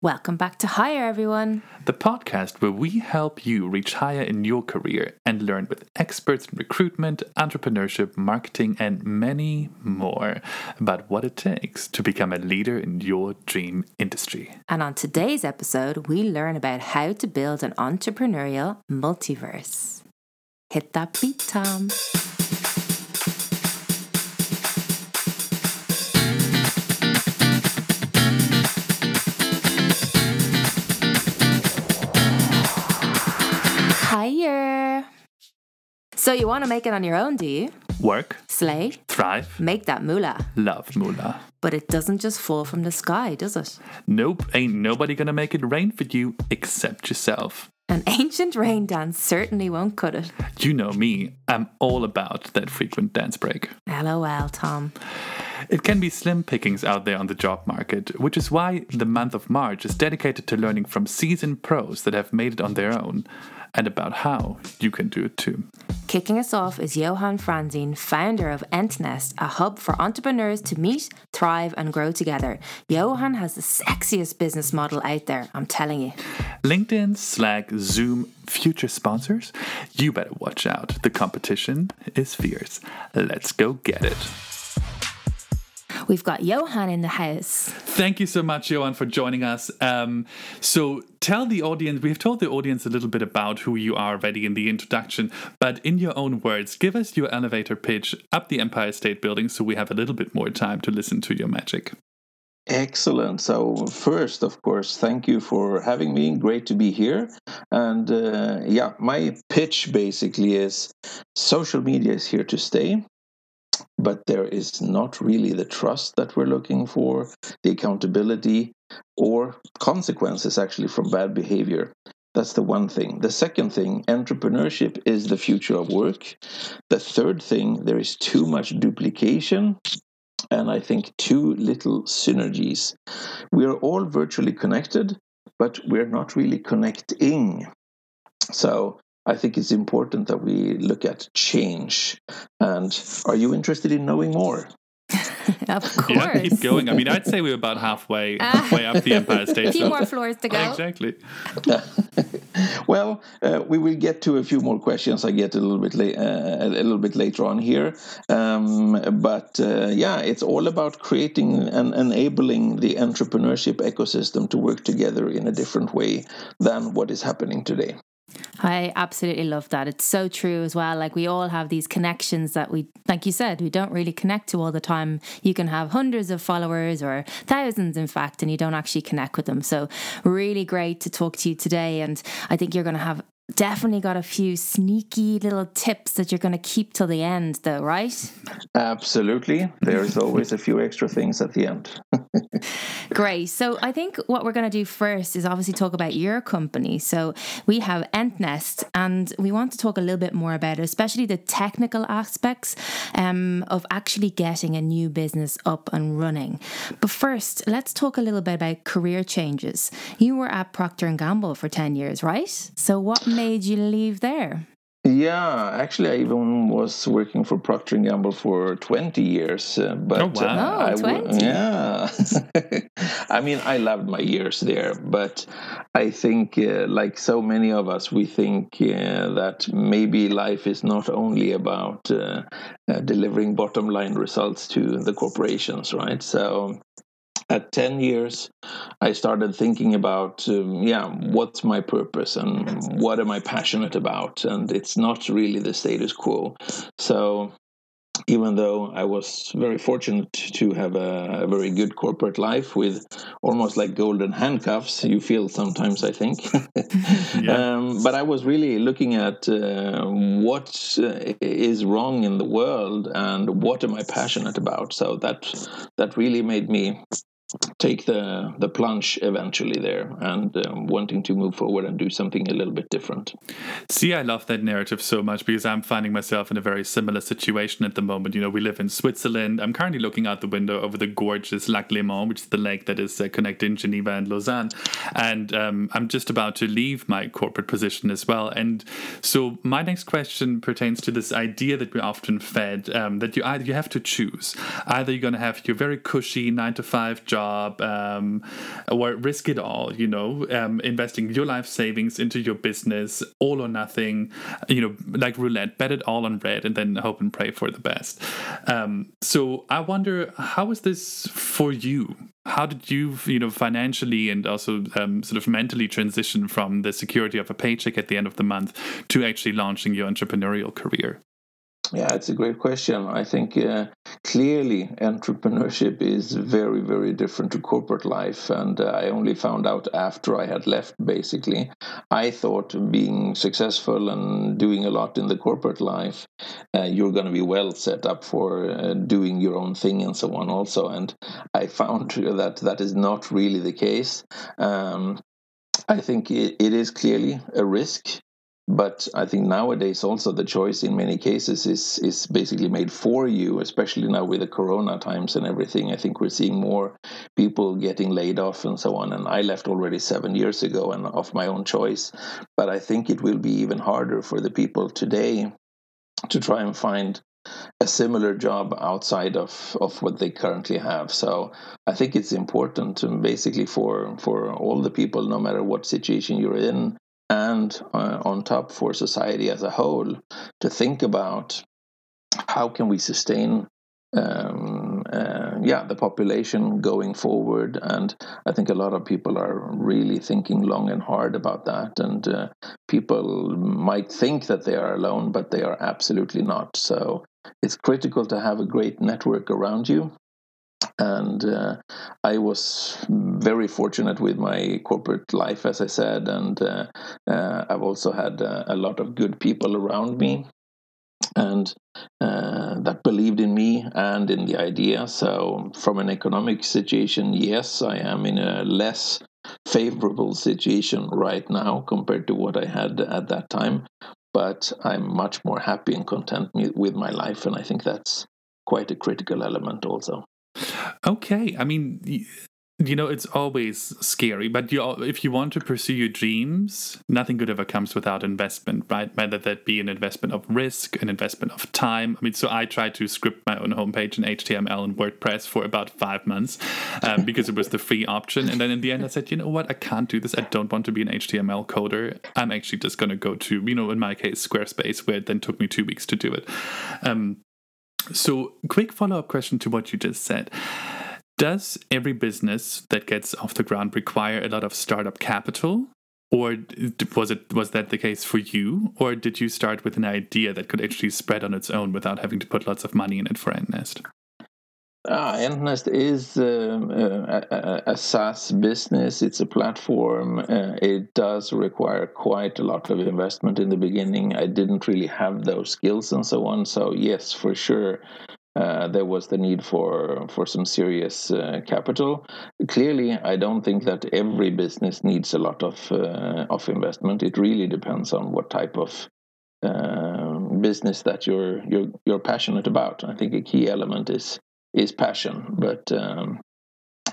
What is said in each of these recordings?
Welcome back to Hire, everyone. The podcast where we help you reach higher in your career and learn with experts in recruitment, entrepreneurship, marketing, and many more about what it takes to become a leader in your dream industry. And on today's episode, we learn about how to build an entrepreneurial multiverse. Hit that beat, Tom. So you want to make it on your own, do you? Work, Slay, thrive, make that moolah. love moolah. But it doesn't just fall from the sky, does it? Nope, ain't nobody gonna make it rain for you except yourself. An ancient rain dance certainly won't cut it. You know me, I'm all about that frequent dance break. LOL, Tom. It can be slim pickings out there on the job market, which is why the month of March is dedicated to learning from seasoned pros that have made it on their own and about how you can do it too. Kicking us off is Johan Franzin, founder of Entnest, a hub for entrepreneurs to meet, thrive, and grow together. Johan has the sexiest business model out there, I'm telling you. LinkedIn, Slack, Zoom, future sponsors? You better watch out. The competition is fierce. Let's go get it. We've got Johan in the house. Thank you so much, Johan, for joining us. Um, so, tell the audience, we've told the audience a little bit about who you are already in the introduction, but in your own words, give us your elevator pitch up the Empire State Building so we have a little bit more time to listen to your magic. Excellent. So, first, of course, thank you for having me. Great to be here. And uh, yeah, my pitch basically is social media is here to stay, but there is not really the trust that we're looking for, the accountability, or consequences actually from bad behavior. That's the one thing. The second thing, entrepreneurship is the future of work. The third thing, there is too much duplication and I think too little synergies. We are all virtually connected, but we're not really connecting. So I think it's important that we look at change. And are you interested in knowing more? of course. Yeah, keep going. I mean, I'd say we're about halfway, halfway up the Empire State. A few so- more floors to go. Exactly. well, uh, we will get to a few more questions. I get a little bit la- uh, a little bit later on here, um, but uh, yeah, it's all about creating and enabling the entrepreneurship ecosystem to work together in a different way than what is happening today. I absolutely love that. It's so true as well. Like we all have these connections that we, like you said, we don't really connect to all the time. You can have hundreds of followers or thousands, in fact, and you don't actually connect with them. So, really great to talk to you today. And I think you're going to have definitely got a few sneaky little tips that you're going to keep till the end, though, right? Absolutely. There is always a few extra things at the end. Great. So I think what we're going to do first is obviously talk about your company. So we have Entnest, and we want to talk a little bit more about it, especially the technical aspects um, of actually getting a new business up and running. But first, let's talk a little bit about career changes. You were at Procter and Gamble for ten years, right? So what made you leave there? Yeah, actually, I even was working for Procter and Gamble for twenty years. Uh, but Oh, wow. uh, Oh, I w- 20. yeah, I mean, I loved my years there, but I think, uh, like so many of us, we think uh, that maybe life is not only about uh, uh, delivering bottom line results to the corporations, right? So at 10 years i started thinking about um, yeah what's my purpose and what am i passionate about? And it's not really the status quo. So even though i was very fortunate to have a, a very good corporate life with almost like golden handcuffs you feel sometimes i think. Yeah. um, but i was really looking at uh, what uh, is wrong in the world and what am i passionate about? So that that really made me take the the plunge eventually there and um, wanting to move forward and do something a little bit different. See, I love that narrative so much because I'm finding myself in a very similar situation at the moment. You know, we live in Switzerland. I'm currently looking out the window over the gorgeous Lac Léman, which is the lake that is uh, connecting Geneva and Lausanne. And um, I'm just about to leave my corporate position as well. And so my next question pertains to this idea that we're often fed um, that you either you have to choose. Either you're going to have your very cushy nine to five job job um, or risk it all, you know, um, investing your life savings into your business, all or nothing, you know, like roulette, bet it all on red and then hope and pray for the best. Um, so I wonder, how is this for you? How did you, you know, financially and also um, sort of mentally transition from the security of a paycheck at the end of the month to actually launching your entrepreneurial career? Yeah, it's a great question. I think uh, clearly entrepreneurship is very, very different to corporate life. And uh, I only found out after I had left, basically. I thought being successful and doing a lot in the corporate life, uh, you're going to be well set up for uh, doing your own thing and so on, also. And I found that that is not really the case. Um, I think it, it is clearly a risk but I think nowadays also the choice in many cases is is basically made for you, especially now with the Corona times and everything. I think we're seeing more people getting laid off and so on. And I left already seven years ago and of my own choice. But I think it will be even harder for the people today to try and find a similar job outside of, of what they currently have. So I think it's important to basically for for all the people, no matter what situation you're in, and uh, on top for society as a whole to think about how can we sustain um, uh, yeah the population going forward. And i think a lot of people are really thinking long and hard about that. And uh, people might think that they are alone but they are absolutely not. So it's critical to have a great network around you and uh, I was very fortunate with my corporate life, as I said, and uh, uh, I've also had uh, a lot of good people around me, and uh, that believed in me and in the idea. So, from an economic situation, yes, I am in a less favorable situation right now compared to what I had at that time, but I'm much more happy and content with my life, and I think that's quite a critical element also. Okay, I mean, you know, it's always scary, but you, if you want to pursue your dreams, nothing good ever comes without investment, right? Whether that be an investment of risk, an investment of time. I mean, so I tried to script my own homepage in HTML and WordPress for about five months um, because it was the free option. And then in the end, I said, you know what? I can't do this. I don't want to be an HTML coder. I'm actually just going to go to, you know, in my case, Squarespace, where it then took me two weeks to do it. Um, so, quick follow up question to what you just said. Does every business that gets off the ground require a lot of startup capital? Or was it was that the case for you? Or did you start with an idea that could actually spread on its own without having to put lots of money in it for EntNest? Ah, EntNest is um, uh, a, a, SaaS business. It's a platform. Uh, it does require quite a lot of investment in the beginning. I didn't really have those skills and so on. So yes, for sure, uh, there was the need for for some serious uh, capital. Clearly, I don't think that every business needs a lot of uh, of investment. It really depends on what type of um, business that you're you're you're passionate about. I think a key element is is passion. But um,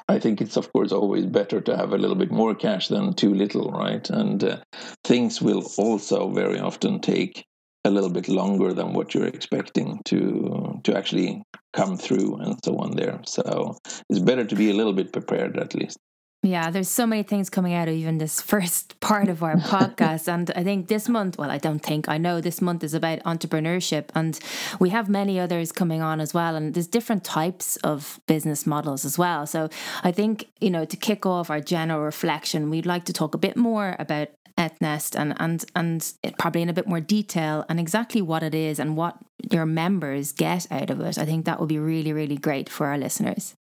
I think it's of course always better to have a little bit more cash than too little, right? And uh, things will also very often take a little bit longer than what you're expecting to to actually come through and so on there. So it's better to be a little bit prepared at least. Yeah, there's so many things coming out of even this first part of our podcast. And I think this month, well, I don't think, I know this month is about entrepreneurship. And we have many others coming on as well. And there's different types of business models as well. So I think, you know, to kick off our general reflection, we'd like to talk a bit more about EntNest and and and probably in a bit more detail and exactly what it is and what your members get out of it. I think that would be really really great for our listeners.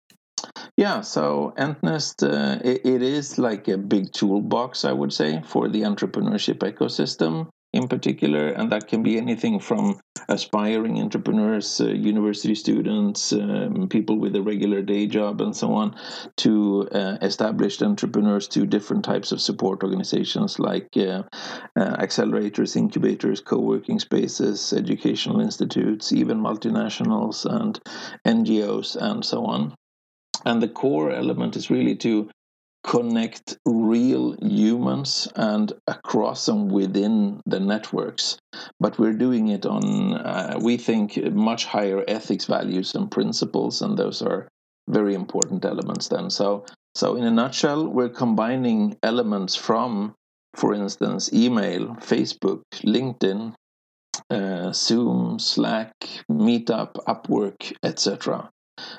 Yeah, so EntNest, uh, it, it is like a big toolbox, I would say, for the entrepreneurship ecosystem in particular, and that can be anything from aspiring entrepreneurs, uh, university students, um, people with a regular day job, and so on, to uh, established entrepreneurs, to different types of support organizations like uh, uh accelerators, incubators, co working spaces, educational institutes, even multinationals and NGOs, and so on. And the core element is really to connect real humans and across and within the networks. But we're doing it on, uh, we think, much higher ethics values and principles, and those are very important elements then. So, so in a nutshell, we're combining elements from, for instance, email, Facebook, LinkedIn, uh, Zoom, Slack, Meetup, Upwork, etc.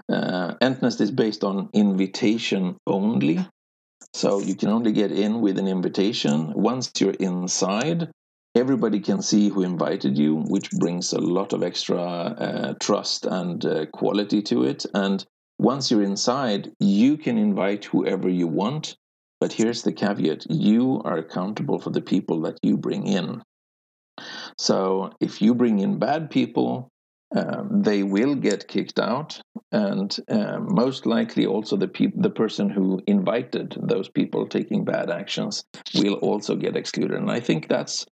Uh, Entnest is based on invitation only. So you can only get in with an invitation. Once you're inside, everybody can see who invited you, which brings a lot of extra uh, trust and uh, quality to it. And once you're inside, you can invite whoever you want. But here's the caveat you are accountable for the people that you bring in. So if you bring in bad people, um, they will get kicked out, and um, most likely also the pe- the person who invited those people taking bad actions will also get excluded. And I think that's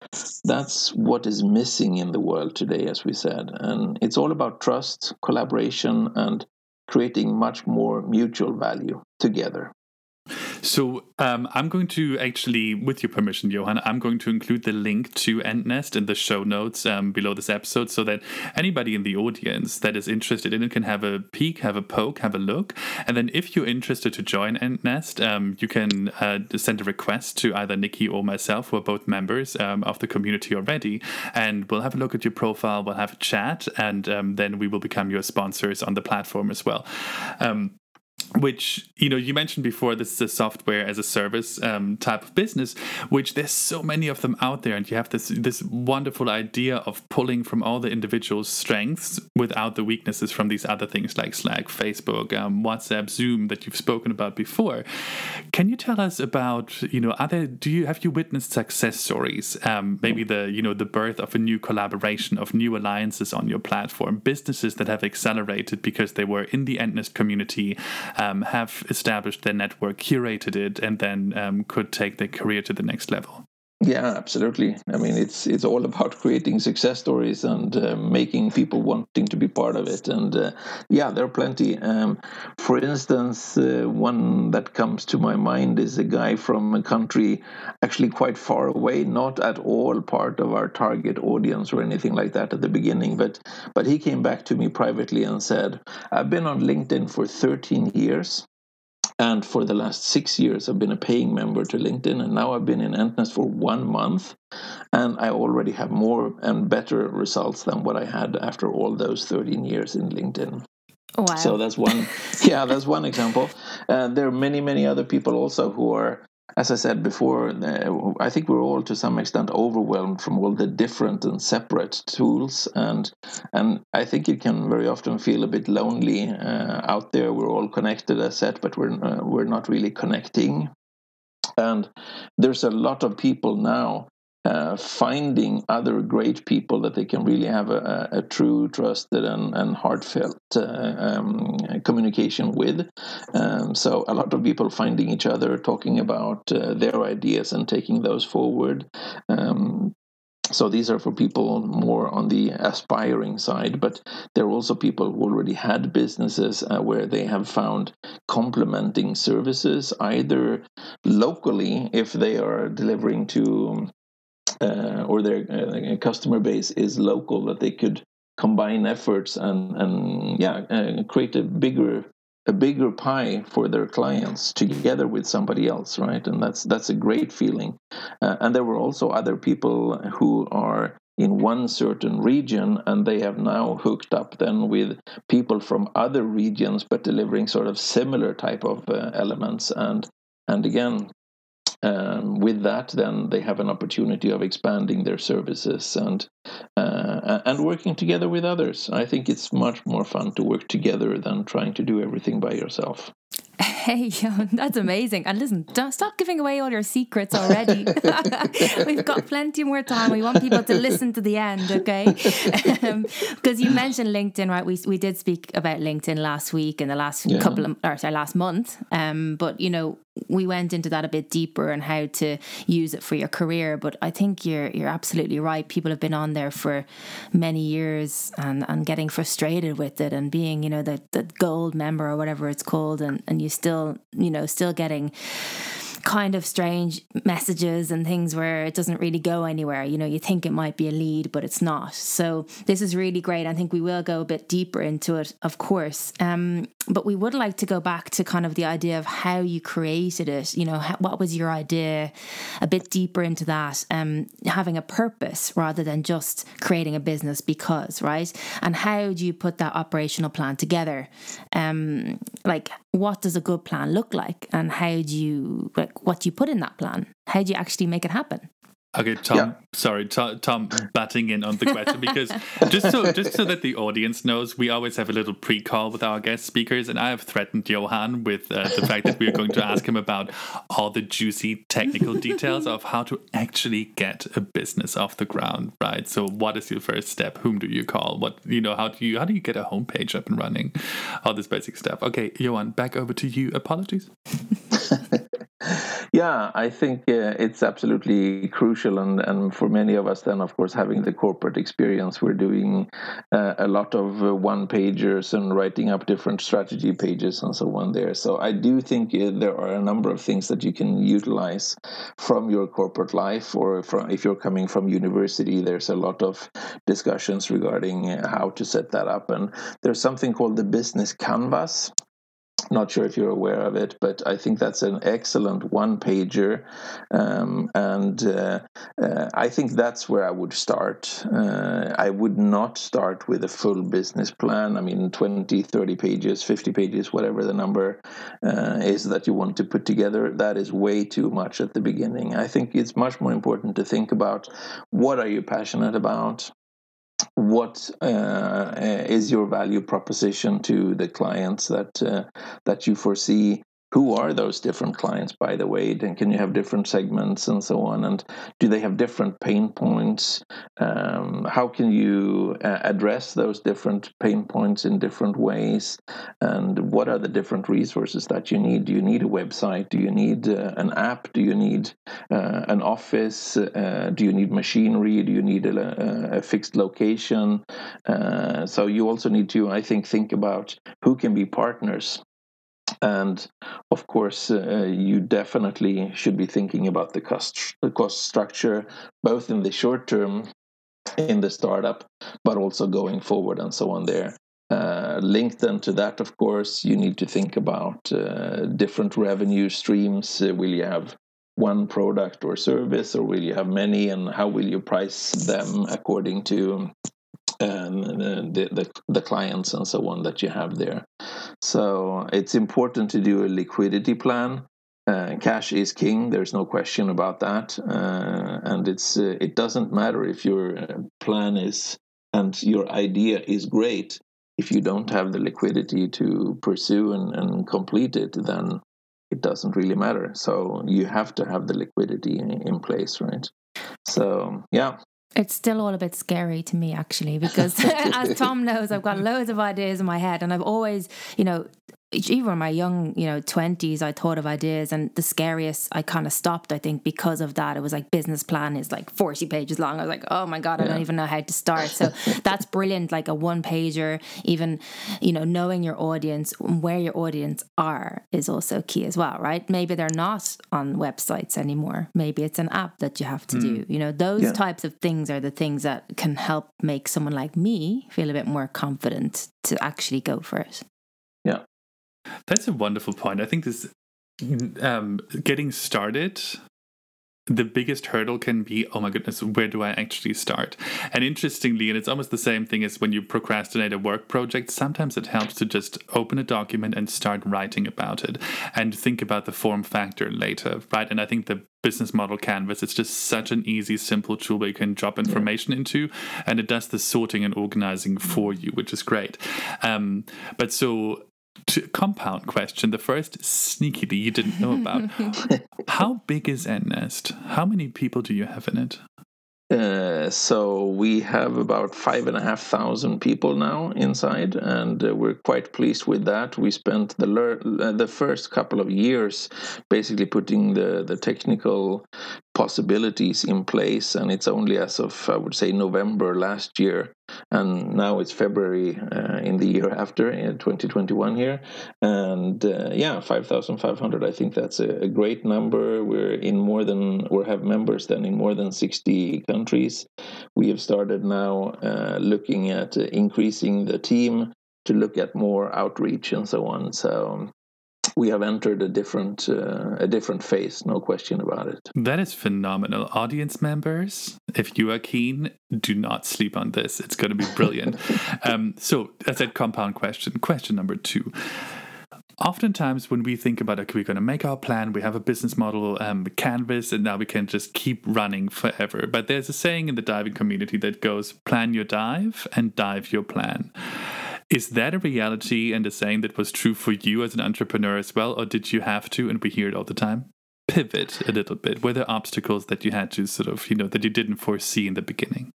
that's what is missing in the world today, as we said. And it's all about trust, collaboration, and creating much more mutual value together. So um, I'm going to actually, with your permission, Johan, I'm going to include the link to EntNest in the show notes um, below this episode so that anybody in the audience that is interested in it can have a peek, have a poke, have a look. And then if you're interested to join EntNest, um, you can uh, send a request to either Nikki or myself, who are both members um, of the community already. And we'll have a look at your profile, we'll have a chat, and um, then we will become your sponsors on the platform as well. Um, which you know you mentioned before this is a software as a service um, type of business which there's so many of them out there. And you have this this wonderful idea of pulling from all the individual strengths without the weaknesses from these other things like slack facebook um, whatsapp zoom that you've spoken about before. Can you tell us about you know other do you have you witnessed success stories? Um, maybe the you know the birth of a new collaboration of new alliances on your platform businesses that have accelerated because they were in the Entnest community um, have established their network, curated it, and then um, could take their career to the next level. Yeah, absolutely. I mean, it's it's all about creating success stories and uh, making people wanting to be part of it. And uh, yeah, there are plenty. Um, for instance, uh, one that comes to my mind is a guy from a country actually quite far away, not at all part of our target audience or anything like that at the beginning. But but he came back to me privately and said, "I've been on LinkedIn for 13 years." And for the last six years, I've been a paying member to LinkedIn, and now I've been in Entnest for one month, and I already have more and better results than what I had after all those 13 years in LinkedIn. Wow. So that's one, yeah, that's one example. Uh, there are many, many other people also who are as I said before, uh, I think we're all to some extent overwhelmed from all the different and separate tools, and and I think you can very often feel a bit lonely uh, out there. We're all connected, as said, but we're uh, we're not really connecting. And there's a lot of people now uh, finding other great people that they can really have a, a true, trusted, and, and heartfelt uh, um, communication with. Um, so, a lot of people finding each other, talking about uh, their ideas, and taking those forward. Um, so these are for people more on the aspiring side, but there are also people who already had businesses uh, where they have found complementing services, either locally if they are delivering to uh, or their uh, customer base is local, that they could combine efforts and and yeah uh, create a bigger a bigger pie for their clients together with somebody else right? And that's that's a great feeling. Uh, and there were also other people who are in one certain region and they have now hooked up then with people from other regions but delivering sort of similar type of uh, elements. And and again um, with that, then they have an opportunity of expanding their services and uh, and working together with others. I think it's much more fun to work together than trying to do everything by yourself. Hey, that's amazing. And listen, don't stop giving away all your secrets already. We've got plenty more time. We want people to listen to the end, okay? Because um, you mentioned LinkedIn, right? We, we did speak about LinkedIn last week and the last yeah. couple of, or sorry, last month. Um, but, you know, we went into that a bit deeper and how to use it for your career. But I think you're you're absolutely right. People have been on there for many years and, and getting frustrated with it and being, you know, the, the gold member or whatever it's called and, and you still, you know, still getting kind of strange messages and things where it doesn't really go anywhere. You know, you think it might be a lead, but it's not. So this is really great. I think we will go a bit deeper into it, of course. Um, but we would like to go back to kind of the idea of how you created it. You know, how, what was your idea? A bit deeper into that, um, having a purpose rather than just creating a business because, right? And how do you put that operational plan together? Um, like, what does a good plan look like, and how do you like what do you put in that plan? How do you actually make it happen? Okay, Tom. Yeah. Sorry, Tom, Tom, batting in on the question because just so just so that the audience knows, we always have a little pre-call with our guest speakers, and I have threatened Johan with uh, the fact that we are going to ask him about all the juicy technical details of how to actually get a business off the ground. Right. So, what is your first step? Whom do you call? What you know? How do you how do you get a homepage up and running? All this basic stuff. Okay, Johan, back over to you. Apologies. yeah, I think uh, it's absolutely crucial, and, and for many of us, then of course, having the corporate experience, we're doing uh, a lot of uh, one pagers and writing up different strategy pages and so on there. So I do think uh, there are a number of things that you can utilize from your corporate life, or from, if you're coming from university, there's a lot of discussions regarding how to set that up, and there's something called the business canvas not sure if you're aware of it, but I think that's an excellent one pager. Um, and uh, uh, I think that's where I would start. Uh, I would not start with a full business plan. I mean, 20, 30 pages, 50 pages, whatever the number uh, is that you want to put together, that is way too much at the beginning. I think it's much more important to think about what are you passionate about? What uh, is your value proposition to the clients that uh, that you foresee who are those different clients by the way? And can you have different segments and so on? And do they have different pain points? Um, how can you uh, address those different pain points in different ways? And what are the different resources that you need? Do you need a website? Do you need uh, an app? Do you need uh, an office? Uh, do you need machinery? Do you need a, a fixed location? Uh, so you also need to i think think about who can be partners and of course, uh, you definitely should be thinking about the cost, the cost structure, both in the short term in the startup, but also going forward and so on there. Uh, linked then to that, of course, you need to think about uh, different revenue streams. Uh, will you have one product or service, or will you have many, and how will you price them according to um, the, the, the clients and so on that you have there. So it's important to do a liquidity plan. Uh, cash is king. There's no question about that, uh, and it's uh, it doesn't matter if your uh, plan is and your idea is great. If you don't have the liquidity to pursue and, and complete it, then it doesn't really matter. So you have to have the liquidity in, in place, right? So yeah, it's still all a bit scary to me, actually, because as Tom knows, I've got loads of ideas in my head, and I've always, you know, even in my young, you know, 20s, I thought of ideas and the scariest, I kind of stopped, I think, because of that. It was like business plan is like 40 pages long. I was like, oh my God, I yeah. don't even know how to start. So that's brilliant. Like a one pager, even, you know, knowing your audience, where your audience are is also key as well, right? Maybe they're not on websites anymore. Maybe it's an app that you have to mm. do. You know, those yeah. types of things are the things that can help make someone like me feel a bit more confident to actually go for it. Yeah. That's a wonderful point. I think this um, getting started the biggest hurdle can be oh my goodness where do i actually start and interestingly and it's almost the same thing as when you procrastinate a work project sometimes it helps to just open a document and start writing about it and think about the form factor later right and i think the business model canvas it's just such an easy simple tool where you can drop information yeah. into and it does the sorting and organizing for you which is great um, but so compound question, the first sneakily you didn't know about. How big is Entnest? How many people do you have in it? Uh, so we have about five and a half thousand people now inside, and uh, we're quite pleased with that. We spent the lear- uh, the first couple of years basically putting the the technical possibilities in place, and it's only as of I would say November last year and now it's February uh, in the year after in 2021 here, and uh, yeah, 5,500. I think that's a, a, great number. We're in more than we have members then in more than 60 countries. We have started now uh, looking at increasing the team to look at more outreach and so on. So we have entered a different uh, a different phase no question about it. That is phenomenal. Audience members if you are keen do not sleep on this. It's going to be brilliant. Um, so as a compound question. Question number two. Oftentimes when we think about okay we're going to make our plan we have a business model um, canvas and now we can just keep running forever. But there's a saying in the diving community that goes plan your dive and dive your plan is that a reality and a saying that was true for you as an entrepreneur as well, or did you have to, and we hear it all the time, pivot a little bit? Were there obstacles that you had to sort of, you know, that you didn't foresee in the beginning?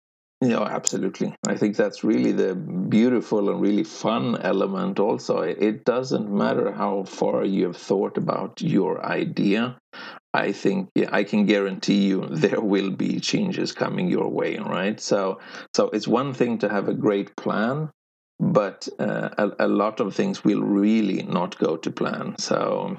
Yeah, absolutely. I think that's really the beautiful and really fun element also. It doesn't matter how far you have thought about your idea. I think yeah, I can guarantee you there will be changes coming your way, right? So so it's one thing to have a great plan, but uh, a, a, lot of things will really not go to plan. So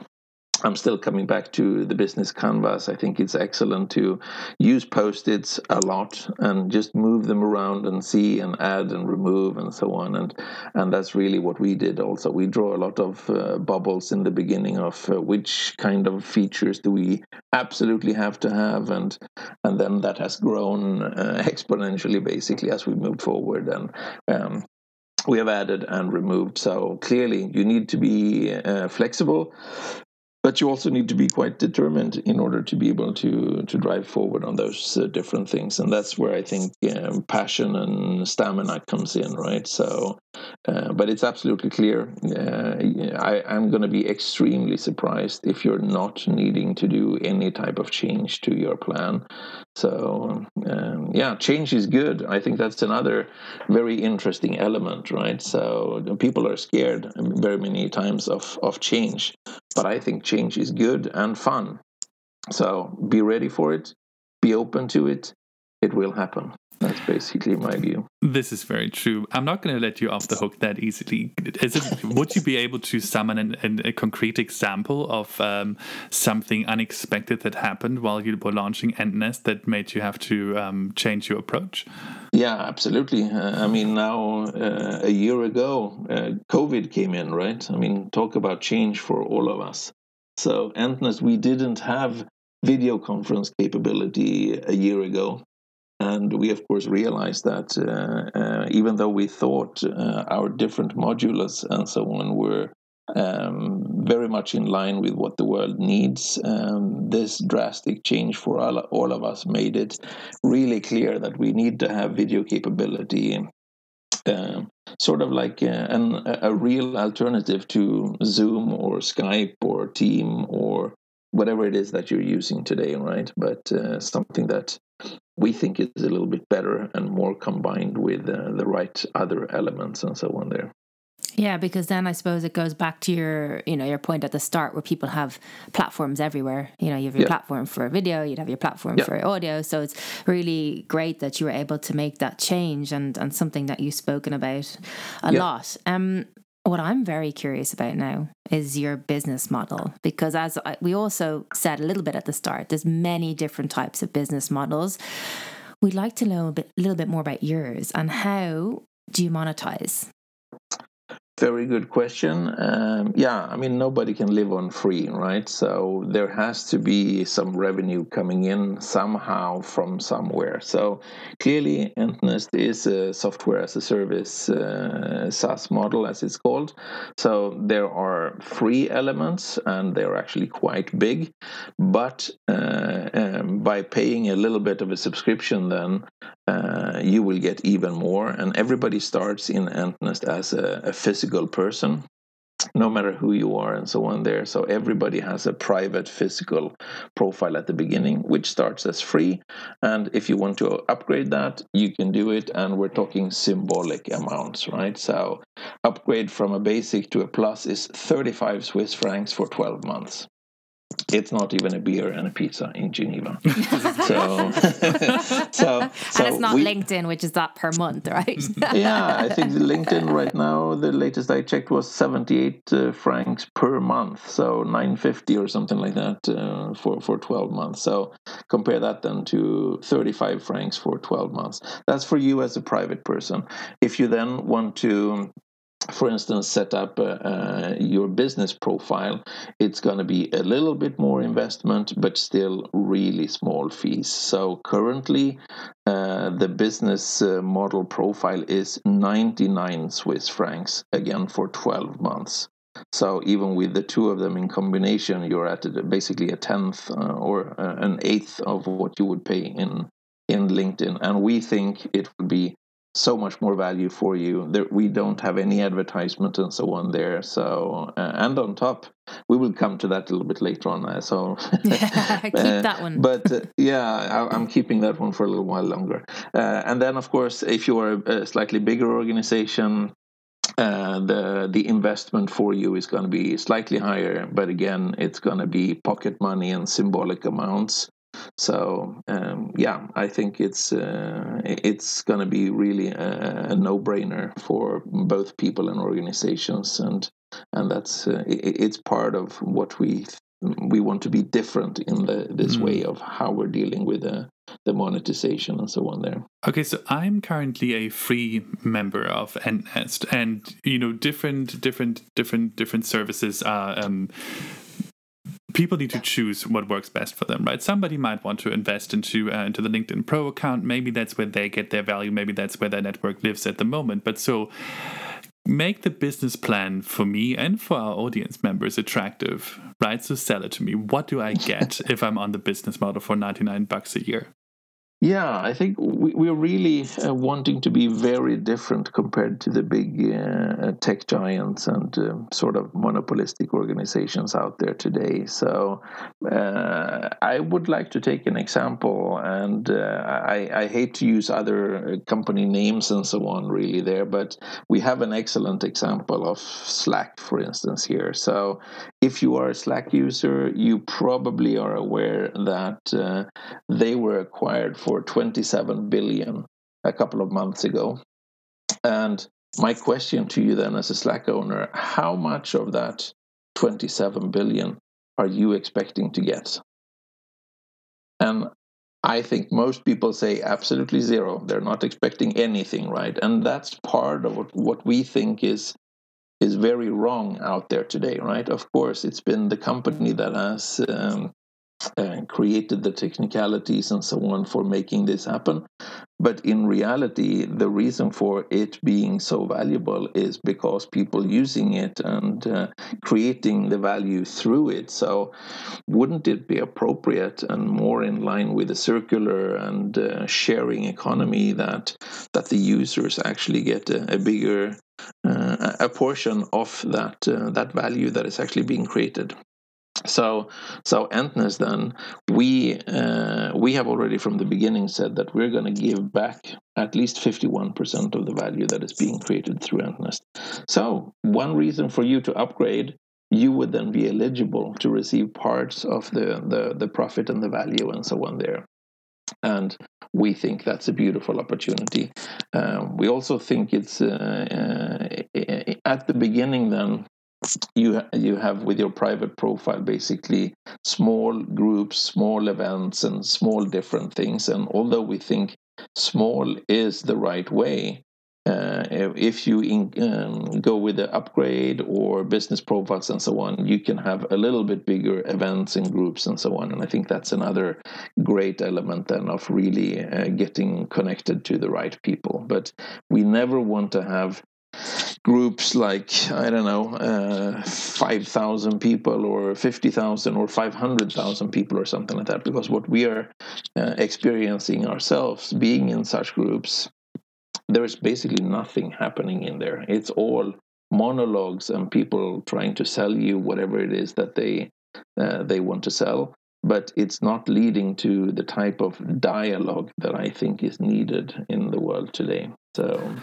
I'm still coming back to the business canvas. I think it's excellent to use post-its a lot and just move them around and see and add and remove and so on. And and that's really what we did. Also, we draw a lot of uh, bubbles in the beginning of uh, which kind of features do we absolutely have to have, and and then that has grown uh, exponentially basically as we moved forward. And um, we have added and removed. So clearly, you need to be uh, flexible but you also need to be quite determined in order to be able to to drive forward on those uh, different things. And that's where i think um, passion and stamina comes in right? So uh, but it's absolutely clear uh, I, i'm going to be extremely surprised if you're not needing to do any type of change to your plan so um, yeah change is good i think that's another very interesting element right so people are scared very many times of of change but I think change is good and fun. So be ready for it, be open to it, it will happen. That's basically my view. This is very true. I'm not going to let you off the hook that easily. Is it? would you be able to summon an, an, a concrete example of um, something unexpected that happened while you were launching EntNest that made you have to um, change your approach? Yeah, absolutely. Uh, I mean, now uh, a year ago, uh, COVID came in, right? I mean, talk about change for all of us. So, EntNest, we didn't have video conference capability a year ago and we, of course, realized that uh, uh, even though we thought uh, our different modules and so on were um, very much in line with what the world needs, um, this drastic change for all, all of us made it really clear that we need to have video capability. Um, sort of like a, an, a real alternative to Zoom or Skype or Team or whatever it is that you're using today, right? But uh, something that we think is a little bit better and more combined with uh, the right other elements and so on there. Yeah, because then I suppose it goes back to your, you know, your point at the start where people have platforms everywhere. You know, you have your yeah. platform for video, you'd have your platform yeah. for audio. So it's really great that you were able to make that change and and something that you've spoken about a yeah. lot. Um, what I'm very curious about now is your business model because as I, we also said a little bit at the start, there's many different types of business models. We'd like to know a bit, a little bit more about yours and how do you monetize? Very good question. Um, yeah, I mean, nobody can live on free, right? So there has to be some revenue coming in somehow from somewhere. So clearly, EntNest is a software as a service uh, SaaS model, as it's called. So there are free elements, and they're actually quite big. But uh, um, by paying a little bit of a subscription, then uh, you will get even more. And everybody starts in EntNest as a, a physical person no matter who you are and so on there. So everybody has a private physical profile at the beginning which starts as free. And if you want to upgrade that you can do it. And we're talking symbolic amounts right? So upgrade from a basic to a plus is 35 swiss francs for 12 months it's not even a beer and a pizza in Geneva. so, so, and it's not we, LinkedIn, which is that per month, right? yeah, I think the LinkedIn right now, the latest I checked was 78 uh, francs per month, so 950 or something like that uh, for for 12 months. So compare that then to 35 francs for 12 months. That's for you as a private person. If you then want to for instance, set up uh, uh, your business profile, it's going to be a little bit more investment, but still really small fees. So currently, uh, the business uh, model profile is 99 Swiss francs, again for 12 months. So even with the two of them in combination, you're at basically a tenth uh, or uh, an eighth of what you would pay in in LinkedIn. And we think it would be so much more value for you. There, we don't have any advertisement and so on there. So uh, and on top, we will come to that a little bit later on. Uh, so keep uh, that one. but uh, yeah, I, am keeping that one for a little while longer. Uh, and then, of course, if you are a slightly bigger organization. Uh, the the investment for you is going to be slightly higher, but again, it's going to be pocket money and symbolic amounts. So um, yeah, I think it's uh, it's going to be really a, a, no-brainer for both people and organizations, and and that's uh, it, it's part of what we we want to be different in the, this mm. way of how we're dealing with the, the monetization and so on there. Okay, so I'm currently a free member of Entnest, and you know different different different different services are. Um, people need to choose what works best for them, right? Somebody might want to invest into uh, into the LinkedIn Pro account. Maybe that's where they get their value. Maybe that's where their network lives at the moment. But so make the business plan for me and for our audience members attractive, right? So sell it to me. What do I get if I'm on the business model for 99 bucks a year? Yeah, I think we, are really uh, wanting to be very different compared to the big uh, tech giants and uh, sort of monopolistic organizations out there today. So uh, I would like to take an example, and uh, I, I, hate to use other company names and so on, really, there, but we have an excellent example of Slack, for instance, here. So if you are a Slack user, you probably are aware that uh, they were acquired for for 27 billion a couple of months ago. And my question to you then as a Slack owner, how much of that 27 billion are you expecting to get? And I think most people say absolutely zero. They're not expecting anything, right? And that's part of what, we think is is very wrong out there today, right? Of course, it's been the company that has um, uh, created the technicalities and so on for making this happen. But in reality, the reason for it being so valuable is because people using it and uh, creating the value through it. So, wouldn't it be appropriate and more in line with the circular and uh, sharing economy that that the users actually get a, a bigger uh, a portion of that uh, that value that is actually being created? So, so Entnest then we uh, we have already from the beginning said that we're going to give back at least fifty one percent of the value that is being created through Entnest. So, one reason for you to upgrade, you would then be eligible to receive parts of the the, the profit and the value and so on there. And we think that's a beautiful opportunity. Um, we also think it's uh, uh, at the beginning then you you have with your private profile basically small groups small events and small different things and although we think small is the right way uh, if you in, um, go with the upgrade or business profiles and so on, you can have a little bit bigger events and groups and so on. And I think that's another great element then of really uh, getting connected to the right people. But we never want to have groups like I don't know, uh, five thousand people or fifty thousand or five hundred thousand people or something like that. Because what we are uh, experiencing ourselves, being in such groups, there is basically nothing happening in there. It's all monologues and people trying to sell you whatever it is that they uh, they want to sell. But it's not leading to the type of dialogue that I think is needed in the world today. So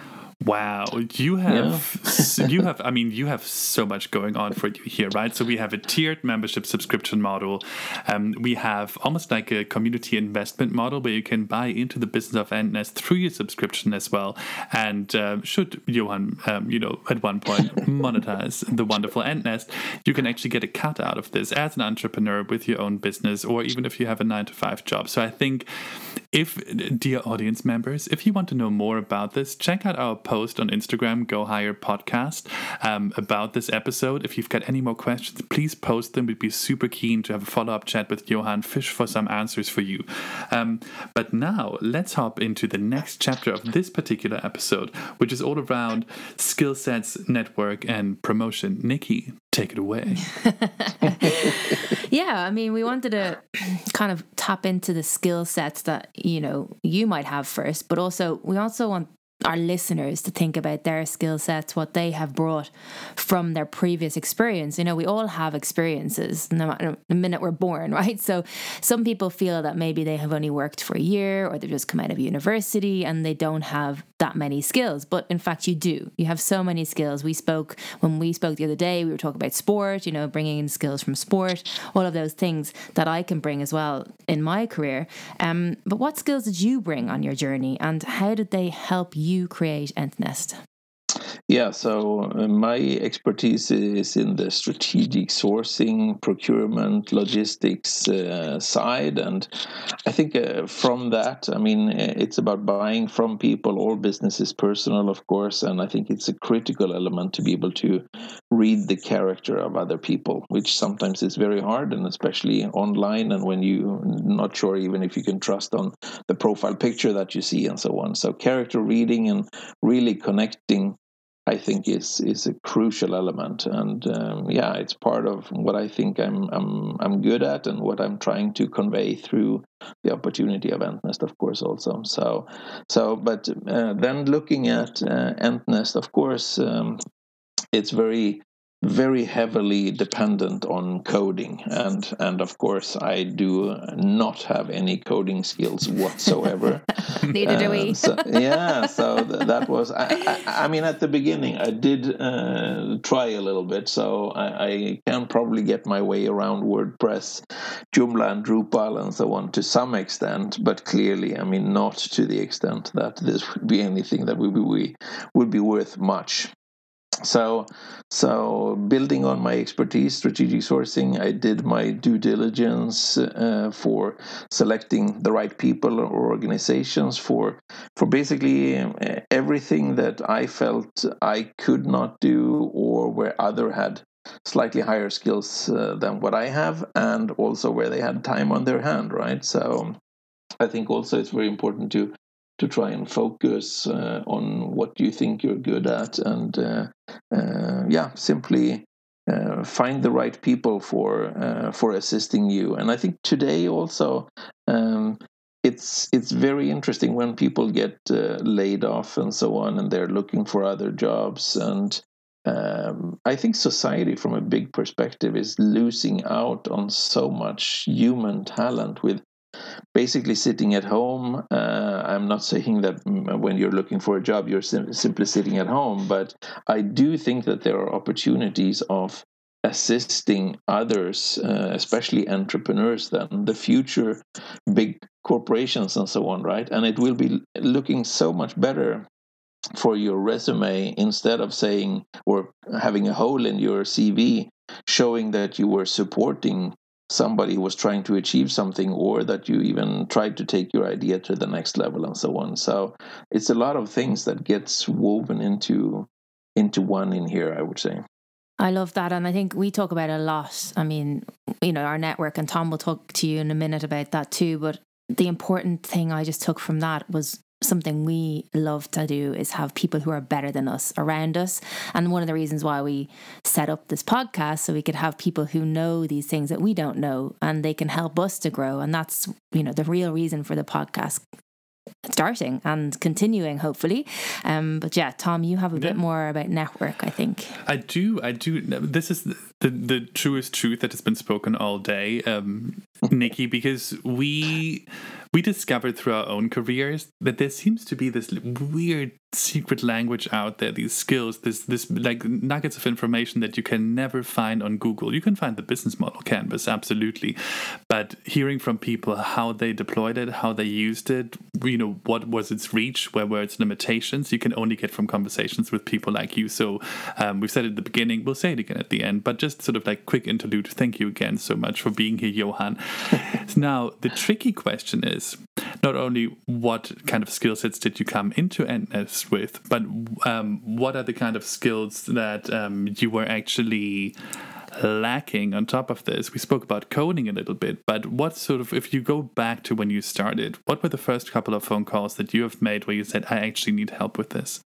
Wow, you have yeah. you have I mean you have so much going on for you here, right? So we have a tiered membership subscription model. Um, we have almost like a community investment model where you can buy into the business of Entnest through your subscription as well. And uh, should Johan, um, you know, at one point monetize the wonderful Entnest, you can actually get a cut out of this as an entrepreneur with your own business, or even if you have a nine to five job. So I think if dear audience members, if you want to know more about this, check out our post on Instagram, Go Higher Podcast, um, about this episode. If you've got any more questions, please post them. We'd be super keen to have a follow up chat with Johan, fish for some answers for you. Um, but now let's hop into the next chapter of this particular episode, which is all around skill sets, network, and promotion. Nikki, take it away. yeah, I mean, we wanted to kind of tap into the skill sets that you know you might have first, but also we also want our listeners to think about their skill sets, what they have brought from their previous experience. You know, we all have experiences no matter the minute we're born, right? So some people feel that maybe they have only worked for a year or they've just come out of university and they don't have that many skills. But in fact, you do. You have so many skills. We spoke, when we spoke the other day, we were talking about sport, you know, bringing in skills from sport, all of those things that I can bring as well in my career. Um, but what skills did you bring on your journey and how did they help you? create Entnest? Yeah, so uh, my expertise is in the strategic sourcing, procurement, logistics uh, side. And I think uh, from that, I mean, uh, it's about buying from people. All business is personal, of course. And I think it's a critical element to be able to read the character of other people, which sometimes is very hard, and especially online. And when you're not sure even if you can trust on the profile picture that you see and so on. So, character reading and really connecting I think is is a crucial element, and um, yeah, it's part of what I think I'm I'm I'm good at, and what I'm trying to convey through the opportunity of Entnest, of course, also. So, so, but uh, then looking at uh, Entnest, of course, um, it's very very heavily dependent on coding and and of course I do not have any coding skills whatsoever. Neither uh, do we. so, yeah, so th- that was I, I, I, mean at the beginning I did uh, try a little bit, so I, I, can probably get my way around WordPress, Joomla, and Drupal and so on to some extent, but clearly I mean not to the extent that this would be anything that would be would be worth much so so building on my expertise strategic sourcing i did my due diligence uh, for selecting the right people or organizations for for basically uh, everything that i felt i could not do or where other had slightly higher skills uh, than what i have and also where they had time on their hand right? So i think also it's very important to to try and focus uh, on what you think you're good at and uh, uh, yeah simply uh, find the right people for uh, for assisting you. And i think today also um, it's it's very interesting when people get uh, laid off and so on and they're looking for other jobs. And um, I think society, from a big perspective, is losing out on so much human talent with basically sitting at home. Uh, I'm not saying that when you're looking for a job, you're sim- simply sitting at home, but I do think that there are opportunities of assisting others, uh, especially entrepreneurs, then the future big corporations and so on, right? And it will be looking so much better for your resume instead of saying or having a hole in your CV showing that you were supporting somebody was trying to achieve something or that you even tried to take your idea to the next level and so on so it's a lot of things that gets woven into into one in here i would say I love that. And I think we talk about a lot. I mean, you know, our network, and Tom will talk to you in a minute about that too. But the important thing I just took from that was something we love to do is have people who are better than us around us. And one of the reasons why we set up this podcast so we could have people who know these things that we don't know and they can help us to grow. And that's, you know, the real reason for the podcast starting and continuing hopefully um but yeah tom you have a yeah. bit more about network i think i do i do this is the, the truest truth that has been spoken all day, um, Nikki, because we we discovered through our own careers that there seems to be this weird secret language out there, these skills, this this like nuggets of information that you can never find on Google. You can find the business model canvas, absolutely, but hearing from people how they deployed it, how they used it, you know, what was its reach, where were its limitations, you can only get from conversations with people like you. So um, we've said it at the beginning, we'll say it again at the end, but just sort of like quick interlude. Thank you again so much for being here, Johan. now the tricky question is not only what kind of skill sets did you come into NS with, but um, what are the kind of skills that um, you were actually lacking on top of this? We spoke about coding a little bit, but what sort of, if you go back to when you started, what were the first couple of phone calls that you have made where you said, I actually need help with this?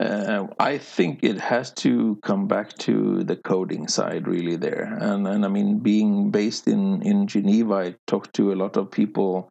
Uh, I think it has to come back to the coding side, really. There, and and I mean, being based in in Geneva, I talked to a lot of people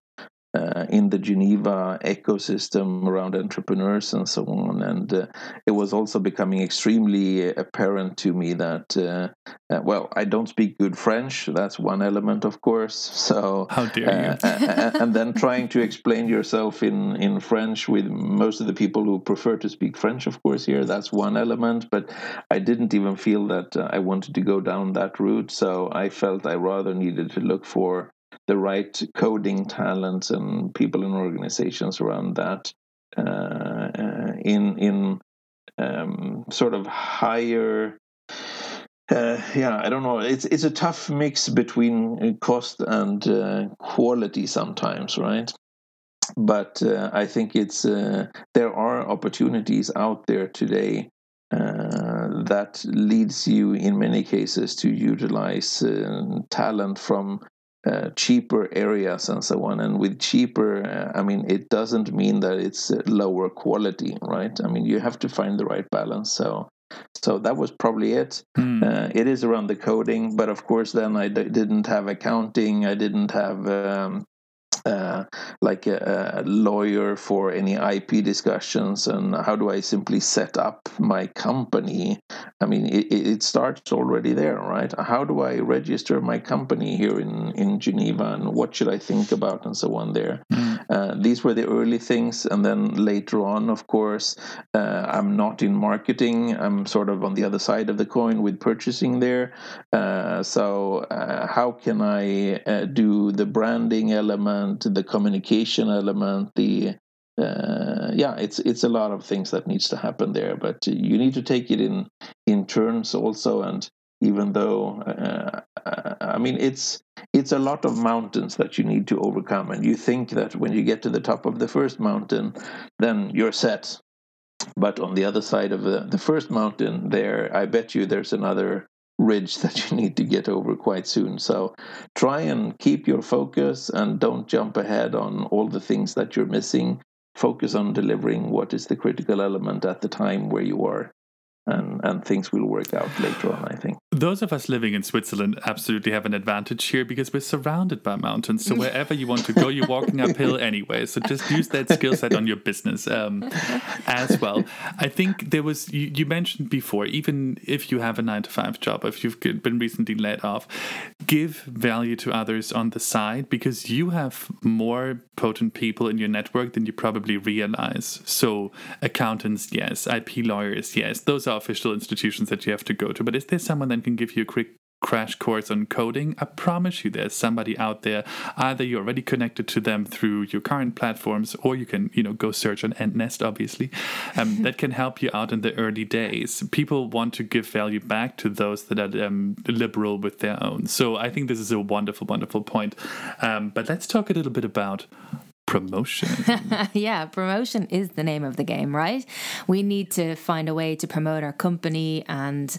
uh, in the Geneva ecosystem around entrepreneurs and so on. And uh, it was also becoming extremely apparent to me that, uh, uh well, I don't speak good French. That's one element, of course. So, how dare you? Uh, and then trying to explain yourself in, in French with most of the people who prefer to speak French, of course, here, that's one element. But I didn't even feel that uh, I wanted to go down that route. So I felt I rather needed to look for the right coding talents and people in organizations around that uh, uh, in in um, sort of higher uh, yeah, I don't know. It's it's a tough mix between cost and uh, quality sometimes, right? But uh, I think it's uh, there are opportunities out there today that leads you in many cases to utilize talent from uh, cheaper areas and so on. And with cheaper, uh, I mean, it doesn't mean that it's uh, lower quality, right? I mean, you have to find the right balance. So, so that was probably it. Mm. it is around the coding, but of course, then I d- didn't have accounting. I didn't have um, uh, like a, a, lawyer for any IP discussions and how do I simply set up my company? I mean, it, it, starts already there, right? How do I register my company here in, in Geneva and what should I think about and so on there? Mm. Uh, these were the early things. And then later on, of course, uh, I'm not in marketing. I'm sort of on the other side of the coin with purchasing there. Uh, so, uh, how can I uh, do the branding element? Element, the communication element, the uh, yeah, it's it's a lot of things that needs to happen there. But you need to take it in in turns also. And even though uh, I mean it's it's a lot of mountains that you need to overcome, and you think that when you get to the top of the first mountain, then you're set. But on the other side of the, the first mountain, there, I bet you there's another ridge that you need to get over quite soon. So try and keep your focus and don't jump ahead on all the things that you're missing. Focus on delivering what is the critical element at the time where you are and and things will work out later on. I think those of us living in Switzerland absolutely have an advantage here because we're surrounded by mountains. So wherever you want to go, you're walking uphill anyway. So just use that skill set on your business um, as well. I think there was you, you mentioned before, even if you have a nine to five job, if you've been recently laid off, give value to others on the side because you have more potent people in your network than you probably realize. So accountants, yes, IP lawyers, yes, those are official institutions that you have to go to. But is there someone that can give you a quick crash course on coding, I promise you there's somebody out there. Either you're already connected to them through your current platforms, or you can, you know, go search on EntNest, obviously, um, that can help you out in the early days. People want to give value back to those that are um, liberal with their own. So I think this is a wonderful, wonderful point. Um, but let's talk a little bit about promotion. yeah, promotion is the name of the game, right? We need to find a way to promote our company and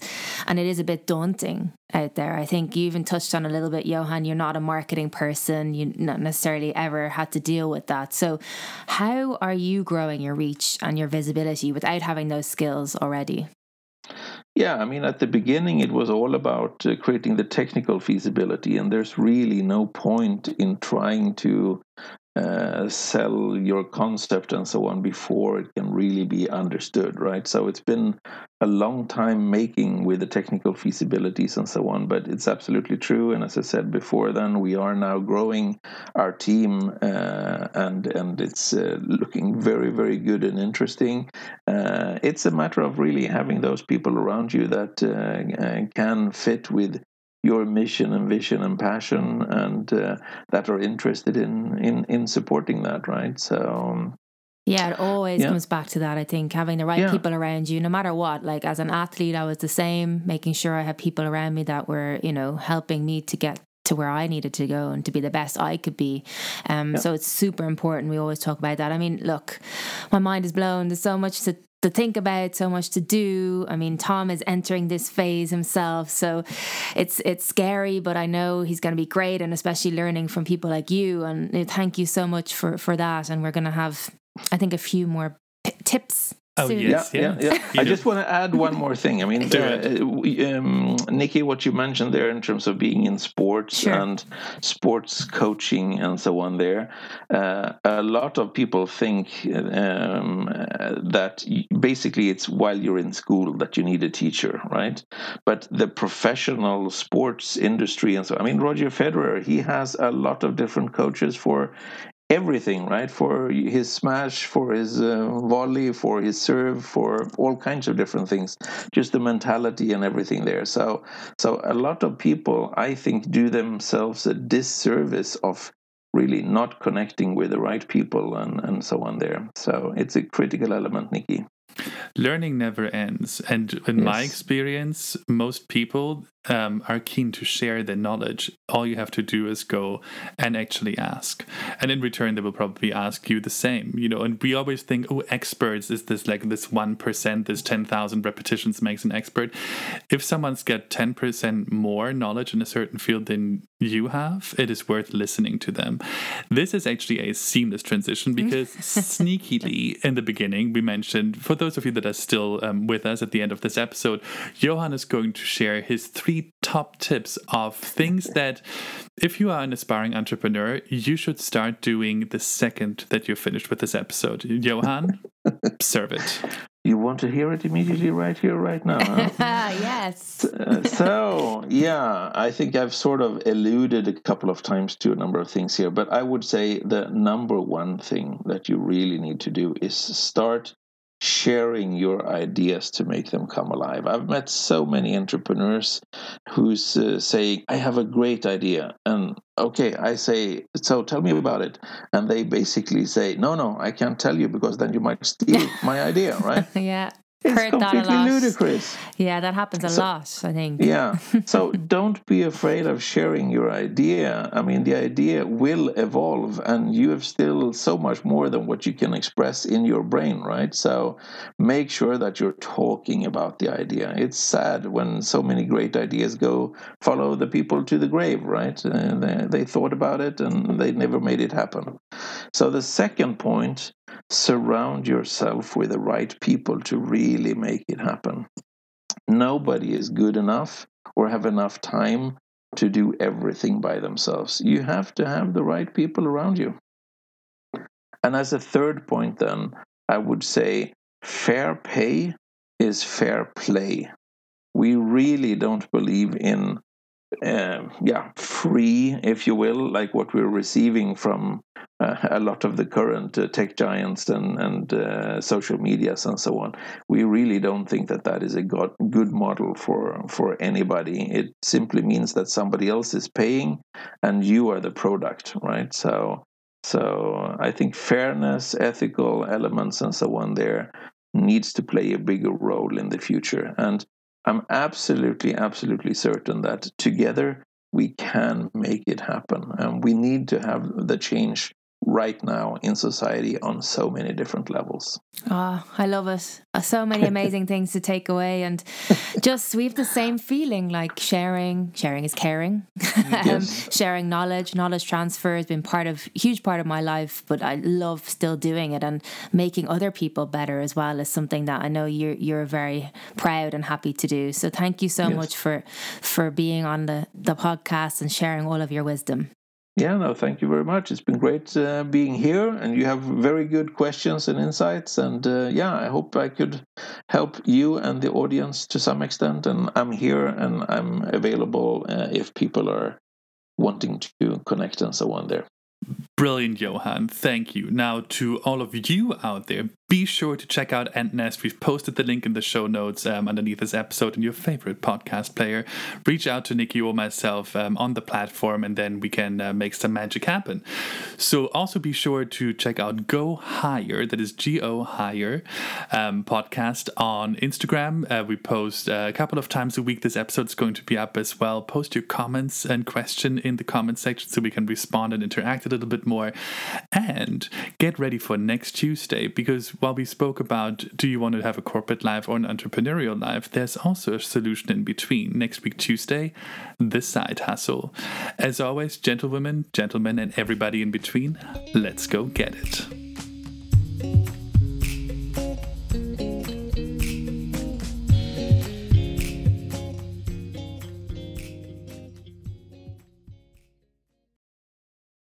and it is a bit daunting out there. I think you even touched on a little bit, Johan, you're not a marketing person, you not necessarily ever had to deal with that. So how are you growing your reach and your visibility without having those skills already? Yeah, I mean, at the beginning, it was all about uh, creating the technical feasibility, and there's really no point in trying to uh, sell your concept and so on before it can really be understood, right? So it's been a long time making with the technical feasibilities and so on, but it's absolutely true. And as I said before, then we are now growing our team, uh, and and it's uh, looking very very good and interesting. Uh, it's a matter of really having those people around you that uh, uh, can fit with your mission and vision and passion and uh, that are interested in, in in supporting that right so um, yeah, it always yeah. comes back to that. I think having the right yeah. people around you, no matter what. Like as an athlete, I was the same, making sure I had people around me that were, you know, helping me to get to where I needed to go and to be the best I could be. Um, yeah. So it's super important. We always talk about that. I mean, look, my mind is blown. There's so much to to think about, so much to do. I mean, Tom is entering this phase himself, so it's it's scary, but I know he's going to be great, and especially learning from people like you. And eh, thank you so much for for that. And we're going to have, I think, a few more p- tips Oh yes, yeah, yeah. yeah. I just want to add one more thing. I mean, uh, um, Nikki, what you mentioned there in terms of being in sports sure. and sports coaching and so on. There, uh, a lot of people think um, that basically it's while you're in school that you need a teacher, right? But the professional sports industry and so, I mean, Roger Federer, he has a lot of different coaches for everything, right? For his smash, for his uh, volley, for his serve, for all kinds of different things. Just the mentality and everything there. So, so a lot of people, I think, do themselves a disservice of really not connecting with the right people and, and so on there. So it's a critical element, Nikki. Learning never ends. And in yes. my experience, most people um, are keen to share their knowledge. All you have to do is go and actually ask. And in return, they will probably ask you the same, you know. And we always think, oh, experts is this like this 1%, this 10,000 repetitions makes an expert. If someone's got 10% more knowledge in a certain field than you have, it is worth listening to them. This is actually a seamless transition because sneakily in the beginning, we mentioned, for those of you that are still um, with us at the end of this episode, Johan is going to share his three three top tips of things that, if you are an aspiring entrepreneur, you should start doing the second that you're finished with this episode. Johan, serve it. You want to hear it immediately right here, right now? Huh? yes. Uh, so, yeah, I think I've sort of alluded a couple of times to a number of things here, but I would say the number one thing that you really need to do is start sharing your ideas to make them come alive. I've met so many entrepreneurs who's uh, saying, I have a great idea. And okay, I say, so tell me about it. And they basically say, no, no, I can't tell you because then you might steal my idea, right? yeah. It's heard completely that a lot. ludicrous. Yeah, that happens a so, lot, I think. Yeah. So don't be afraid of sharing your idea. I mean, the idea will evolve, and you have still so much more than what you can express in your brain, right? So make sure that you're talking about the idea. It's sad when so many great ideas go follow the people to the grave, right? And they, they thought about it and they never made it happen. So the second point surround yourself with the right people to really make it happen. Nobody is good enough or have enough time to do everything by themselves. You have to have the right people around you. And as a third point, then, I would say fair pay is fair play. We really don't believe in uh, yeah, free, if you will, like what we're receiving from a lot of the current uh, tech giants and, and uh, social medias and so on. We really don't think that that is a good, good model for, for anybody. It simply means that somebody else is paying and you are the product, right? So, so I think fairness, ethical elements, and so on there needs to play a bigger role in the future. And I'm absolutely, absolutely certain that together we can make it happen. And we need to have the change right now in society on so many different levels. Oh, I love it. Uh, so many amazing things to take away. And just we have the same feeling like sharing, sharing is caring. um, sharing knowledge, knowledge transfer has been part of huge part of my life, but I love still doing it and making other people better as well is something that I know you're you're very proud and happy to do. So thank you so yes. much for for being on the, the podcast and sharing all of your wisdom. Yeah, no, thank you very much. It's been great uh, being here, and you have very good questions and insights. And uh, yeah, I hope I could help you and the audience to some extent. And I'm here and I'm available uh, if people are wanting to connect and so on there. Brilliant, Johan. Thank you. Now, to all of you out there, be sure to check out EntNest. We've posted the link in the show notes um, underneath this episode in your favorite podcast player. Reach out to Nikki or myself um, on the platform, and then we can uh, make some magic happen. So, also be sure to check out Go Higher, that is G O Higher um, podcast on Instagram. Uh, we post uh, a couple of times a week. This episode is going to be up as well. Post your comments and question in the comment section so we can respond and interact little bit more. And get ready for next Tuesday because while we spoke about do you want to have a corporate life or an entrepreneurial life, there's also a solution in between. Next week, Tuesday, the side hustle. As always, gentlewomen, gentlemen, and everybody in between, let's go get it.